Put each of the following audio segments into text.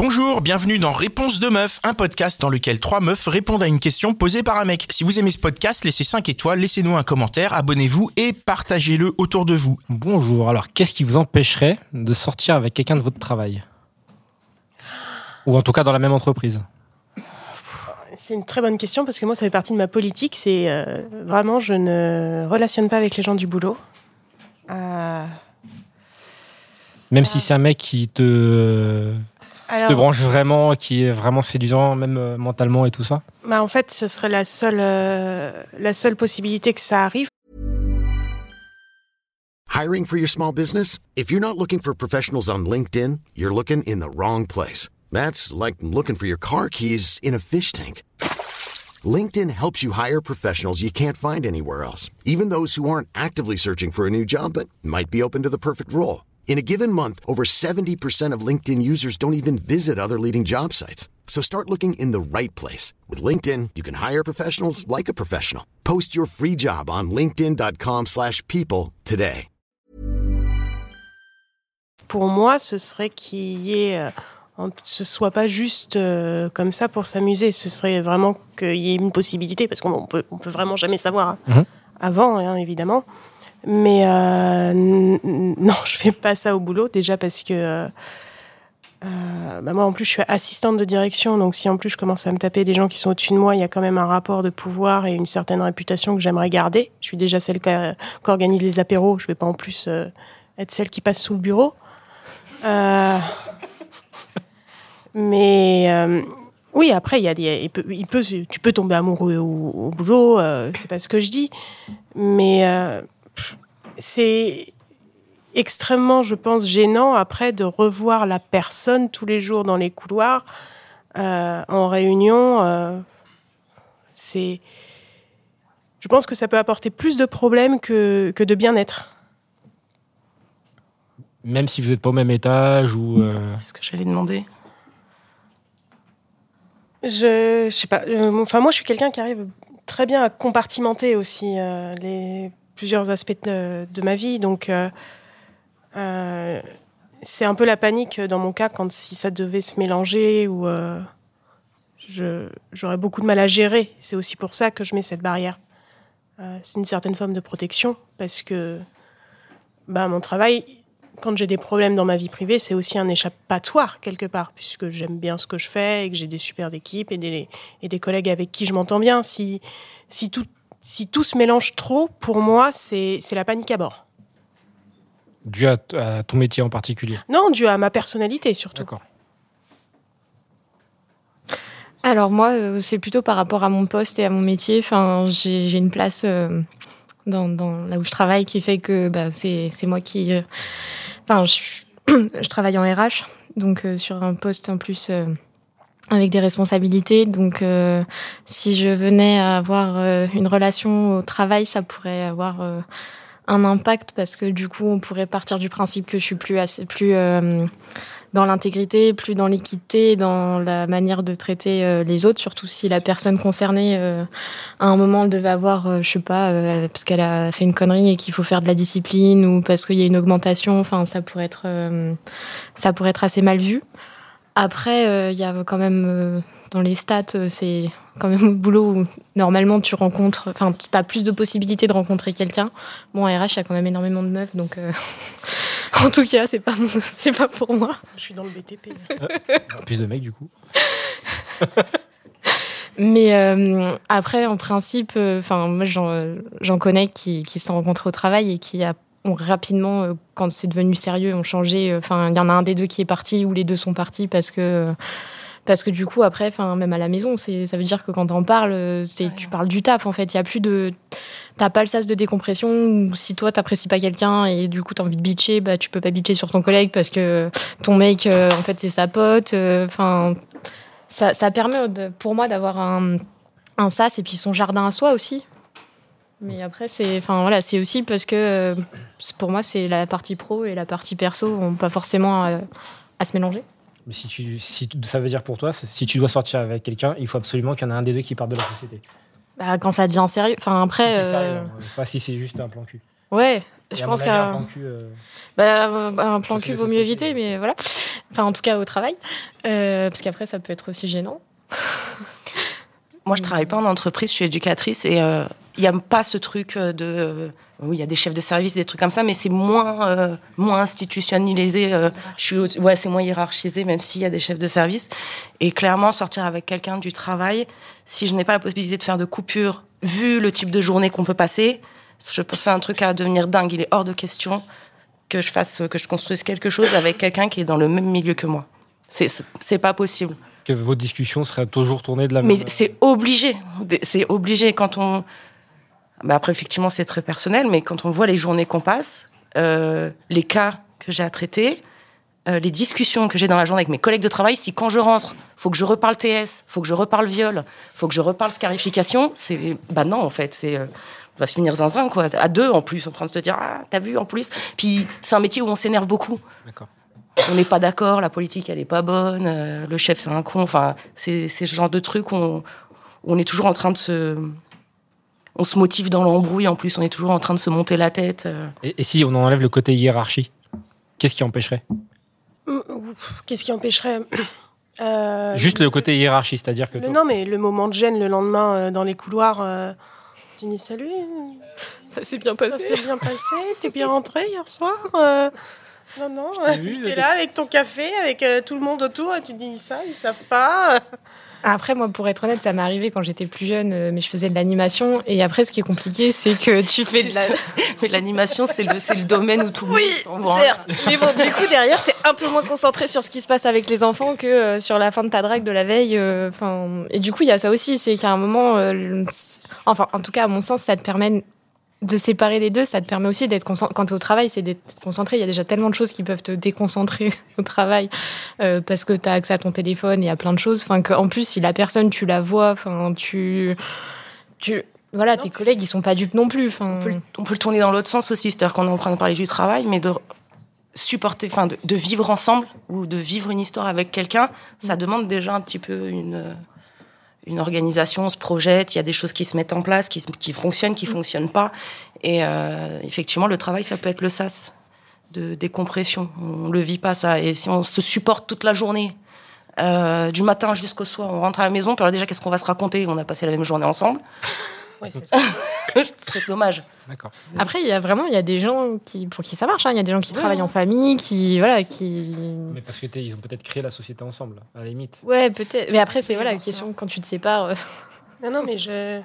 Bonjour, bienvenue dans Réponse de meuf, un podcast dans lequel trois meufs répondent à une question posée par un mec. Si vous aimez ce podcast, laissez 5 étoiles, laissez-nous un commentaire, abonnez-vous et partagez-le autour de vous. Bonjour, alors qu'est-ce qui vous empêcherait de sortir avec quelqu'un de votre travail? Ou en tout cas dans la même entreprise? C'est une très bonne question parce que moi, ça fait partie de ma politique. C'est euh, vraiment, je ne relationne pas avec les gens du boulot. Euh, Même si c'est un mec qui te, qui te alors, branche vraiment, qui est vraiment séduisant, même euh, mentalement et tout ça? Bah, en fait, ce serait la seule, euh, la seule possibilité que ça arrive. Hiring for your small business? If you're not looking for professionals on LinkedIn, you're looking in the wrong place. That's like looking for your car keys in a fish tank. LinkedIn helps you hire professionals you can't find anywhere else, even those who aren't actively searching for a new job but might be open to the perfect role. In a given month, over 70% of LinkedIn users don't even visit other leading job sites. So start looking in the right place. With LinkedIn, you can hire professionals like a professional. Post your free job on linkedin.com/people slash people today. Pour moi, ce serait qu'il y ait, euh, ce soit pas juste euh, comme ça pour s'amuser. Ce serait vraiment qu'il y ait une possibilité, parce qu'on peut, on peut vraiment jamais savoir hein, Mhm. Avant, hein, évidemment. Mais euh, non, je fais pas ça au boulot déjà parce que euh, euh, bah moi en plus je suis assistante de direction, donc si en plus je commence à me taper des gens qui sont au-dessus de moi, il y a quand même un rapport de pouvoir et une certaine réputation que j'aimerais garder. Je suis déjà celle qui organise les apéros, je vais pas en plus être celle qui passe sous le bureau. Mais oui, après, il y a il peut, il peut- tu peux tomber amoureux au, au boulot, euh, c'est pas ce que je dis, mais euh, c'est extrêmement, je pense, gênant après de revoir la personne tous les jours dans les couloirs, euh, en réunion. euh, c'est, je pense que ça peut apporter plus de problèmes que, que de bien-être. Même si vous n'êtes pas au même étage ou... euh, C'est ce que j'allais demander. Je, sais pas. euh, Enfin, moi, je suis quelqu'un qui arrive très bien à compartimenter aussi euh, les plusieurs aspects de, ma vie. Donc, euh, c'est un peu la panique dans mon cas quand si ça devait se mélanger ou j'aurais beaucoup de mal à gérer. C'est aussi pour ça que je mets cette barrière. C'est une certaine forme de protection parce que bah, mon travail, quand j'ai des problèmes dans ma vie privée, c'est aussi un échappatoire quelque part, puisque j'aime bien ce que je fais et que j'ai des super équipes et des, et des collègues avec qui je m'entends bien. Si, si, tout, si tout se mélange trop, pour moi, c'est c'est la panique à bord. dû à, à ton métier en particulier Non, dû à ma personnalité surtout. D'accord. Alors moi, euh, c'est plutôt par rapport à mon poste et à mon métier. Enfin, j'ai j'ai une place euh, dans, dans là où je travaille qui fait que bah, c'est c'est moi qui. euh, Enfin, je, travaille en RH, donc euh, sur un poste en plus euh, avec des responsabilités. Donc, euh, si je venais à avoir une relation au travail, ça pourrait avoir un impact parce que du coup, on pourrait partir du principe que je suis plus assez plus dans l'intégrité, plus dans l'équité, dans la manière de traiter euh, les autres, surtout si la personne concernée, euh, à un moment, elle devait avoir, euh, je sais pas, euh, parce qu'elle a fait une connerie et qu'il faut faire de la discipline ou parce qu'il y a une augmentation, enfin, ça pourrait être, euh, ça pourrait être assez mal vu. Après, euh, il y a quand même, dans les stats, c'est quand même au boulot où normalement tu rencontres, enfin, tu as plus de possibilités de rencontrer quelqu'un. Bon, en RH, il y a quand même énormément de meufs, donc en tout cas, c'est pas, mon- c'est pas pour moi. Je suis dans le BTP. Plus de mecs du coup Mais euh, après, en principe, euh, enfin, moi, j'en j'en connais qui, qui se sont rencontrés au travail et qui a- ont rapidement, euh, quand c'est devenu sérieux, ont changé. Enfin, il y en a un des deux qui est parti ou les deux sont partis parce que. Parce que du coup, après, enfin, même à la maison, c'est, ça veut dire que quand t'en parles, euh, tu parles du taf, en fait. Il y a plus de, t'as pas le sas de décompression ou si toi t'apprécies pas quelqu'un et du coup t'as envie de bitcher, bah tu peux pas bitcher sur ton collègue parce que ton mec, euh, en fait, c'est sa pote. euh, Enfin, ça, ça permet de- pour moi d'avoir un, un sas et puis son jardin à soi aussi. Mais après, c'est, enfin voilà, c'est aussi parce que euh, pour moi, c'est la partie pro et la partie perso ont pas forcément à, à se mélanger. Mais si, tu, si ça veut dire pour toi, si tu dois sortir avec quelqu'un, il faut absolument qu'il y en ait un des deux qui parte de la société. Bah, quand ça devient sérieux, enfin après, si c'est euh, sérieux, pas si c'est juste un plan cul. ouais, Et je pense qu'un plan cul, euh, bah, un plan cul la vaut mieux éviter, mais- mais voilà. Enfin, en tout cas au travail, euh, parce qu'après ça peut être aussi gênant. Moi, je travaille pas en entreprise, je suis éducatrice et il n'y a pas ce truc de oui, il y a des chefs de service, des trucs comme ça, mais c'est moins, euh, moins institutionnalisé. Euh, je suis, ouais, c'est moins hiérarchisé, même s'il y a des chefs de service. Et clairement, sortir avec quelqu'un du travail, si je n'ai pas la possibilité de faire de coupure, vu le type de journée qu'on peut passer, je pense c'est un truc à devenir dingue. Il est hors de question que je fasse, que je construise quelque chose avec quelqu'un qui est dans le même milieu que moi. C'est, c'est pas possible. Que vos discussions seraient toujours tournées de la même. Mais c'est obligé. C'est obligé quand on bah, après, effectivement, c'est très personnel, mais quand on voit les journées qu'on passe, euh, les cas que j'ai à traiter, euh, les discussions que j'ai dans la journée avec mes collègues de travail, si quand je rentre, faut que je reparle TS, faut que je reparle viol, faut que je reparle scarification, c'est bah non en fait, c'est euh, on va se finir zinzin quoi, à deux en plus, en train de se dire ah t'as vu en plus, puis c'est un métier où on s'énerve beaucoup. D'accord. On n'est pas d'accord, la politique elle est pas bonne, le chef c'est un con, enfin c'est ce genre de truc où on, on est toujours en train de se on se motive dans l'embrouille. En plus, on est toujours en train de se monter la tête. Euh. Et, si on enlève le côté hiérarchie, qu'est-ce qui empêcherait? Qu'est-ce qui empêcherait? Euh, Juste le côté hiérarchie, c'est-à-dire que. non, mais le moment de gêne le lendemain euh, dans les couloirs, tu dis salut. Ça s'est bien passé. Ça s'est bien passé. T'es bien rentré hier soir. Non, non. T'es là avec ton café, avec tout le monde autour, et tu dis ça, ils savent pas. Après, moi, pour être honnête, ça m'est arrivé quand j'étais plus jeune, euh, mais je faisais de l'animation. Et après, ce qui est compliqué, c'est que tu fais de la. mais l'animation, c'est le, le domaine où tout le oui, monde certes. Mais bon, du coup, derrière, t'es un peu moins concentré sur ce qui se passe avec les enfants que euh, sur la fin de ta drague de la veille. Euh, enfin, et du coup, il y a ça aussi, c'est qu'à un moment, enfin, en tout cas, à mon sens, ça te permet de séparer les deux, ça te permet aussi d'être concentré. Quand tu es au travail, c'est d'être concentré. Il y a déjà tellement de choses qui peuvent te déconcentrer au travail euh, parce que tu as accès à ton téléphone et à plein de choses. Enfin, en plus, si la personne, tu la vois, enfin, tu. tu voilà, tes collègues, ils sont pas dupes non plus. Enfin... On, peut, le tourner dans l'autre sens aussi, c'est-à-dire qu'on est en train de parler du travail, mais de supporter, enfin, de, de, vivre ensemble ou de vivre une histoire avec quelqu'un, ça mm. demande déjà un petit peu une une organisation se projette, il y a des choses qui se mettent en place, qui, qui fonctionnent, qui ne fonctionnent pas. Et euh, effectivement, le travail, ça peut être le sas de décompression. On ne le vit pas, ça. Et si on se supporte toute la journée, euh, du matin jusqu'au soir, on rentre à la maison, puis alors déjà, qu'est-ce qu'on va se raconter? On a passé la même journée ensemble. c'est dommage. Après, il y a vraiment, il y a des gens qui, pour qui ça marche. Hein. Il y a des gens qui travaillent en famille, qui, voilà, qui. Mais parce que ils ont peut-être créé la société ensemble, à la limite. Ouais, peut-être. Mais après, c'est voilà la question quand tu te sépares. Euh. Non, non, mais je,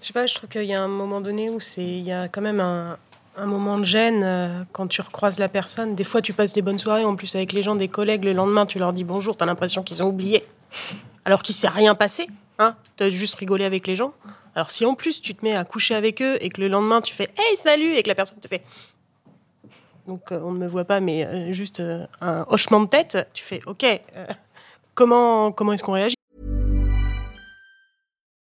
je sais pas. Je trouve qu'il y a un moment donné où c'est, il y a quand même un, un moment de gêne euh, quand tu recroises la personne. Des fois, tu passes des bonnes soirées en plus avec les gens, des collègues. Le lendemain, tu leur dis bonjour. tu as l'impression qu'ils ont oublié, alors qu'il s'est rien passé. Hein as juste rigolé avec les gens. Alors si en plus tu te mets à coucher avec eux et que le lendemain tu fais Hey salut et que la personne te fait donc euh, on ne me voit pas mais euh, juste euh, un hochement de tête, tu fais OK comment comment est-ce qu'on réagit?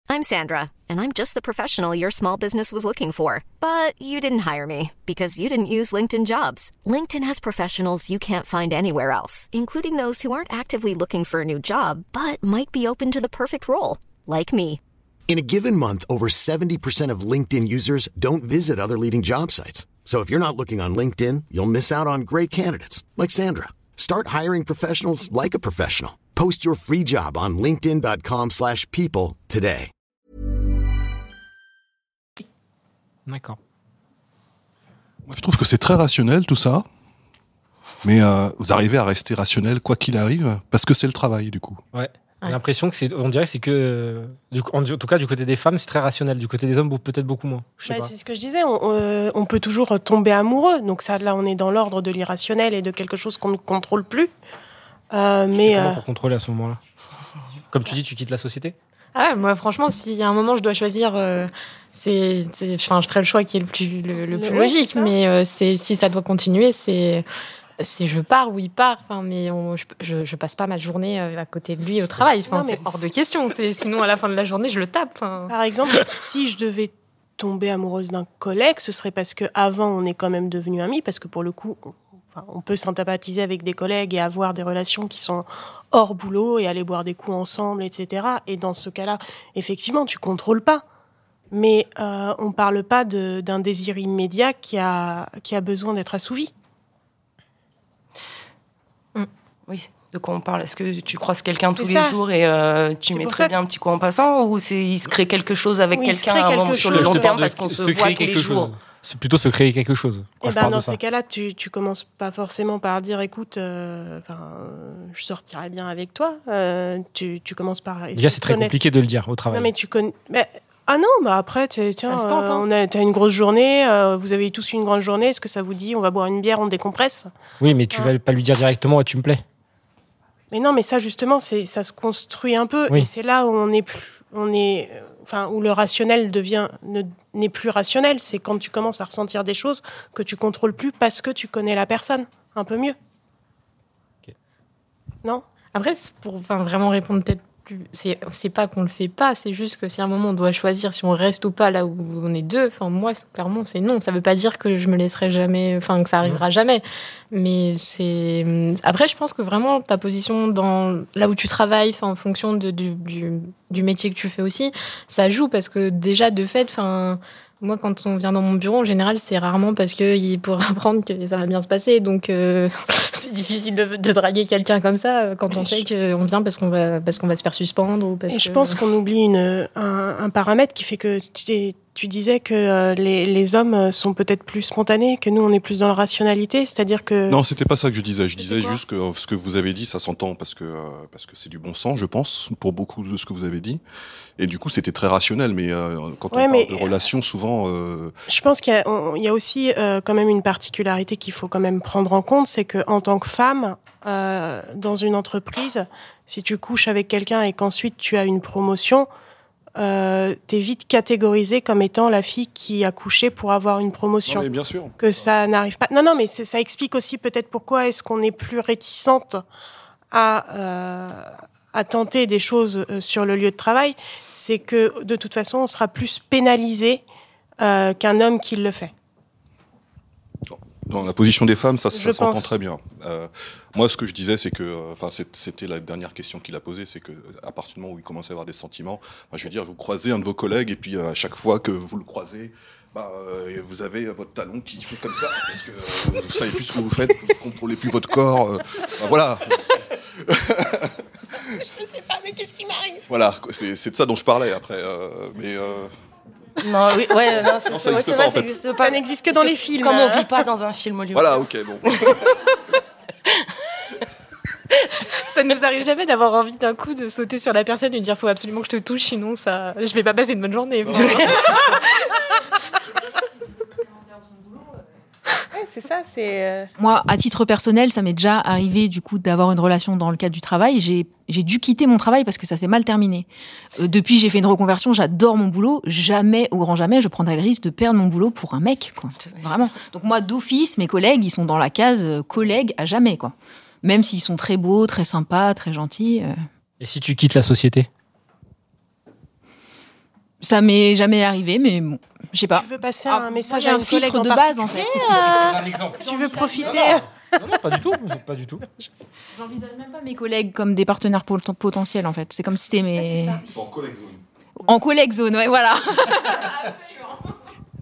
I'm Sandra and I'm just the professional your small business was looking for but you didn't hire me because you didn't use LinkedIn Jobs. LinkedIn has professionals you can't find anywhere else, including those who aren't actively looking for a new job but might be open to the perfect role, like me. In a given month, over 70% of LinkedIn users don't visit other leading job sites. So if you're not looking on LinkedIn, you'll miss out on great candidates like Sandra. Start hiring professionals like a professional. Post your free job on linkedin.com/people today. D'accord. Moi, je trouve que c'est très rationnel tout ça. Mais euh, vous arrivez à rester rationnel quoi qu'il arrive parce que c'est le travail du coup. Ouais. J'ai l'impression que c'est, on dirait, c'est que, en, tout cas, du côté des femmes, c'est très rationnel. Du côté des hommes, peut-être beaucoup moins. Bah, c'est ce que je disais. Euh, on, peut toujours tomber amoureux. Donc ça, là, on est dans l'ordre de l'irrationnel et de quelque chose qu'on ne contrôle plus. Euh, mais comment euh, pour contrôler à ce moment-là? Comme tu dis, tu quittes la société? Ah, moi, franchement, s'il y a un moment je dois choisir, c'est, enfin, je ferai le choix qui est le plus, le, plus logique. Mais c'est, si ça doit continuer, c'est si je pars ou il part, enfin, mais je, je, passe pas ma journée euh, à côté de lui au travail. Enfin, c'est hors de question. Sinon, à la fin de la journée, je le tape. Par exemple, si je devais tomber amoureuse d'un collègue, ce serait parce que avant on est quand même devenus amis, parce que pour le coup, on peut s'antapathiser avec des collègues et avoir des relations qui sont hors boulot et aller boire des coups ensemble, etc. Et dans ce cas-là, effectivement, tu contrôles pas. Mais euh, on parle pas d'un désir immédiat qui a, qui a besoin d'être assouvi. Oui. De quoi on parle? Est-ce que tu croises quelqu'un tous ça. les jours et euh, tu mets très bien un petit coup en passant ou c'est il se crée quelque chose avec Oui, il se quelqu'un sur chose. le long te terme parce qu'on se, se voit tous les jours. C'est plutôt se créer quelque chose. Quand Eh je ben, parle dans de ces cas-là, tu, tu commences pas forcément par dire écoute, euh, enfin, euh, je sortirais bien avec toi. Euh, tu, tu commences par. Déjà, c'est très connaître- compliqué de le dire au travail. Non, mais tu connais. mais- Ah non, bah après, tiens, euh, hein. on a, t'as une grosse journée, euh, vous avez tous une grande journée, est-ce que ça vous dit, on va boire une bière, on décompresse? Oui, mais tu Ah. vas pas lui dire directement, tu me plais. Mais non, mais ça justement, c'est ça se construit un peu, Oui. et c'est là où on est plus, on est, enfin, où le rationnel devient ne- n'est plus rationnel. C'est quand tu commences à ressentir des choses que tu contrôles plus parce que tu connais la personne un peu mieux. Non? Après, pour enfin, vraiment répondre peut-être plus. C'est pas qu'on le fait pas, c'est juste que si à un moment on doit choisir si on reste ou pas là où on est deux, enfin, moi, clairement, c'est non. Ça veut pas dire que je me laisserai jamais, enfin, que ça arrivera jamais. Mais c'est. Après, je pense que vraiment ta position dans là où tu travailles, enfin, en fonction de, du, du, du métier que tu fais aussi, ça joue parce que déjà, de fait, enfin. Moi, quand on vient dans mon bureau, en général, c'est rarement parce que pour apprendre que ça va bien se passer. Donc, euh, c'est difficile de, de draguer quelqu'un comme ça euh, quand on sait je- qu'on vient parce qu'on va, parce qu'on va se faire suspendre ou parce Et je que- pense qu'on oublie une, un, un paramètre qui fait que tu, tu disais que euh, les, les hommes euh, sont peut-être plus spontanés, que nous on est plus dans la rationalité, c'est-à-dire que Non, c'était pas ça que je disais. Je disais juste que euh, ce que vous avez dit, ça s'entend parce que parce que c'est du bon sens, je pense, pour beaucoup de ce que vous avez dit. Et du coup, c'était très rationnel. Mais euh, quand on Ouais, parle mais- de relations, souvent, euh, je pense qu'il y a, on- il y a aussi euh, quand même une particularité qu'il faut quand même prendre en compte, c'est que en tant que femme euh, dans une entreprise, si tu couches avec quelqu'un et qu'ensuite tu as une promotion, euh, t'es vite catégorisée comme étant la fille qui a couché pour avoir une promotion. non, bien sûr. que ça n'arrive pas. Non, non, mais ça explique aussi peut-être pourquoi est-ce qu'on est plus réticente à, euh, à tenter des choses euh, sur le lieu de travail. C'est que de toute façon, on sera plus pénalisé euh, qu'un homme qui le fait. Dans la position des femmes, ça, ça s'entend très bien. Euh, moi, ce que je disais, c'est que, euh, enfin, c'était la dernière question qu'il a posée, c'est que à partir du moment où il commence à avoir des sentiments, moi, je veux dire, vous croisez un de vos collègues et puis euh, à chaque fois que vous le croisez, bah, euh, vous avez votre talon qui fait comme ça parce que euh, vous savez plus ce que vous faites, vous contrôlez plus votre corps. euh, bah, voilà. Je sais pas, mais qu'est-ce qui m'arrive? Voilà, c'est de ça dont je parlais après. euh, mais euh, Non, oui, ouais, non, c'est Non, ça c'est vrai, existe c'est pas, en fait. n'existe pas. Ça n'existe que dans les films. Comme on vit pas dans un film hollywoodien. voilà, ok, bon. Ça ne nous arrive jamais d'avoir envie d'un coup de sauter sur la personne et de dire faut absolument que je te touche, sinon ça, je vais pas passer une bonne journée. Ouais, c'est ça, c'est. euh, Moi, à titre personnel, ça m'est déjà arrivé du coup d'avoir une relation dans le cadre du travail. J'ai j'ai dû quitter mon travail parce que ça s'est mal terminé. Euh, depuis, j'ai fait une reconversion. J'adore mon boulot. Jamais, au grand jamais, je prendrais le risque de perdre mon boulot pour un mec. Quoi. Vraiment. Donc moi, d'office, mes collègues, ils sont dans la case euh, collègues à jamais. Quoi. Même s'ils sont très beaux, très sympas, très gentils. euh, Et si tu quittes la société? Ça m'est jamais arrivé, mais bon, je sais pas. Tu veux passer Ah, un message à un filtre de base en fait. particulier, Un exemple. euh, Tu veux profiter Non, non, pas du tout. Pas du tout. J'envisage même pas mes collègues comme des partenaires pot- potentiels en fait. C'est comme si c'était mes. c'est ça. Ils sont en collègue zone. En collègue zone, ouais, voilà.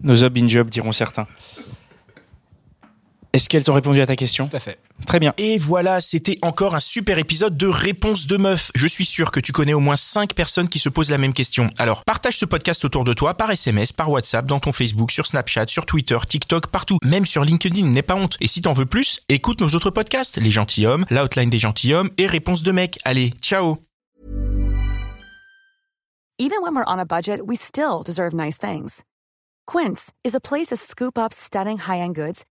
Nos job in job diront certains. Est-ce qu'elles ont répondu à ta question Tout à fait. Très bien. Et voilà, c'était encore un super épisode de Réponse de meuf. Je suis sûr que tu connais au moins 5 personnes qui se posent la même question. Alors, partage ce podcast autour de toi par SMS, par WhatsApp, dans ton Facebook, sur Snapchat, sur Twitter, TikTok, partout. Même sur LinkedIn, n'aie pas honte. Et si t'en veux plus, écoute nos autres podcasts, Les Gentilhommes, L'Outline des Gentilhommes et Réponse de mec. Allez, ciao Even when we're on a budget, we still deserve nice things. Quince is a place to scoop up stunning high-end goods